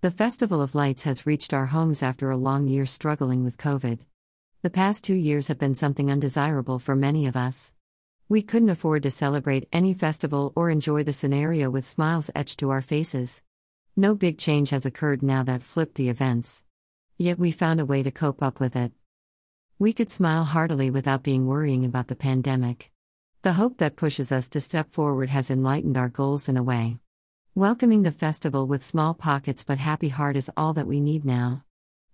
The Festival of Lights has reached our homes after a long year struggling with COVID. The past two years have been something undesirable for many of us. We couldn't afford to celebrate any festival or enjoy the scenario with smiles etched to our faces. No big change has occurred now that flipped the events. Yet we found a way to cope up with it. We could smile heartily without being worrying about the pandemic. The hope that pushes us to step forward has enlightened our goals in a way. Welcoming the festival with small pockets but happy heart is all that we need now.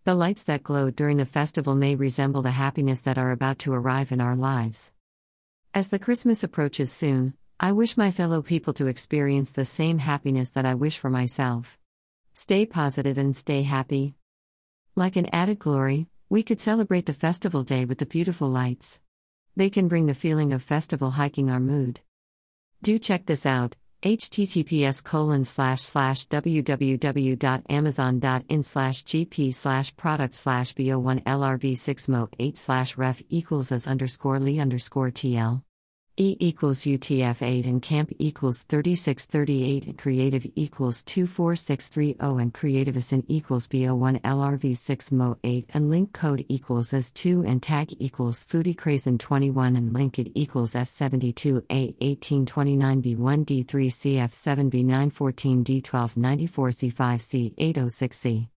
The lights that glow during the festival may resemble the happiness that are about to arrive in our lives. As the Christmas approaches soon, I wish my fellow people to experience the same happiness that I wish for myself. Stay positive and stay happy. Like an added glory, we could celebrate the festival day with the beautiful lights. They can bring the feeling of festival hiking our mood. Do check this out https colon slash slash www.amazon.in slash gp slash product slash bo1 lrv6 mo 8 slash ref equals as underscore lee underscore tl E equals UTF-8 and Camp equals 3638 and Creative equals 24630 and Creativison equals BO1 LRV6 Mo8 and link code equals S2 and tag equals FoodieCrazen21 and link it equals F72A1829B1D3CF7B914D1294C5C806C.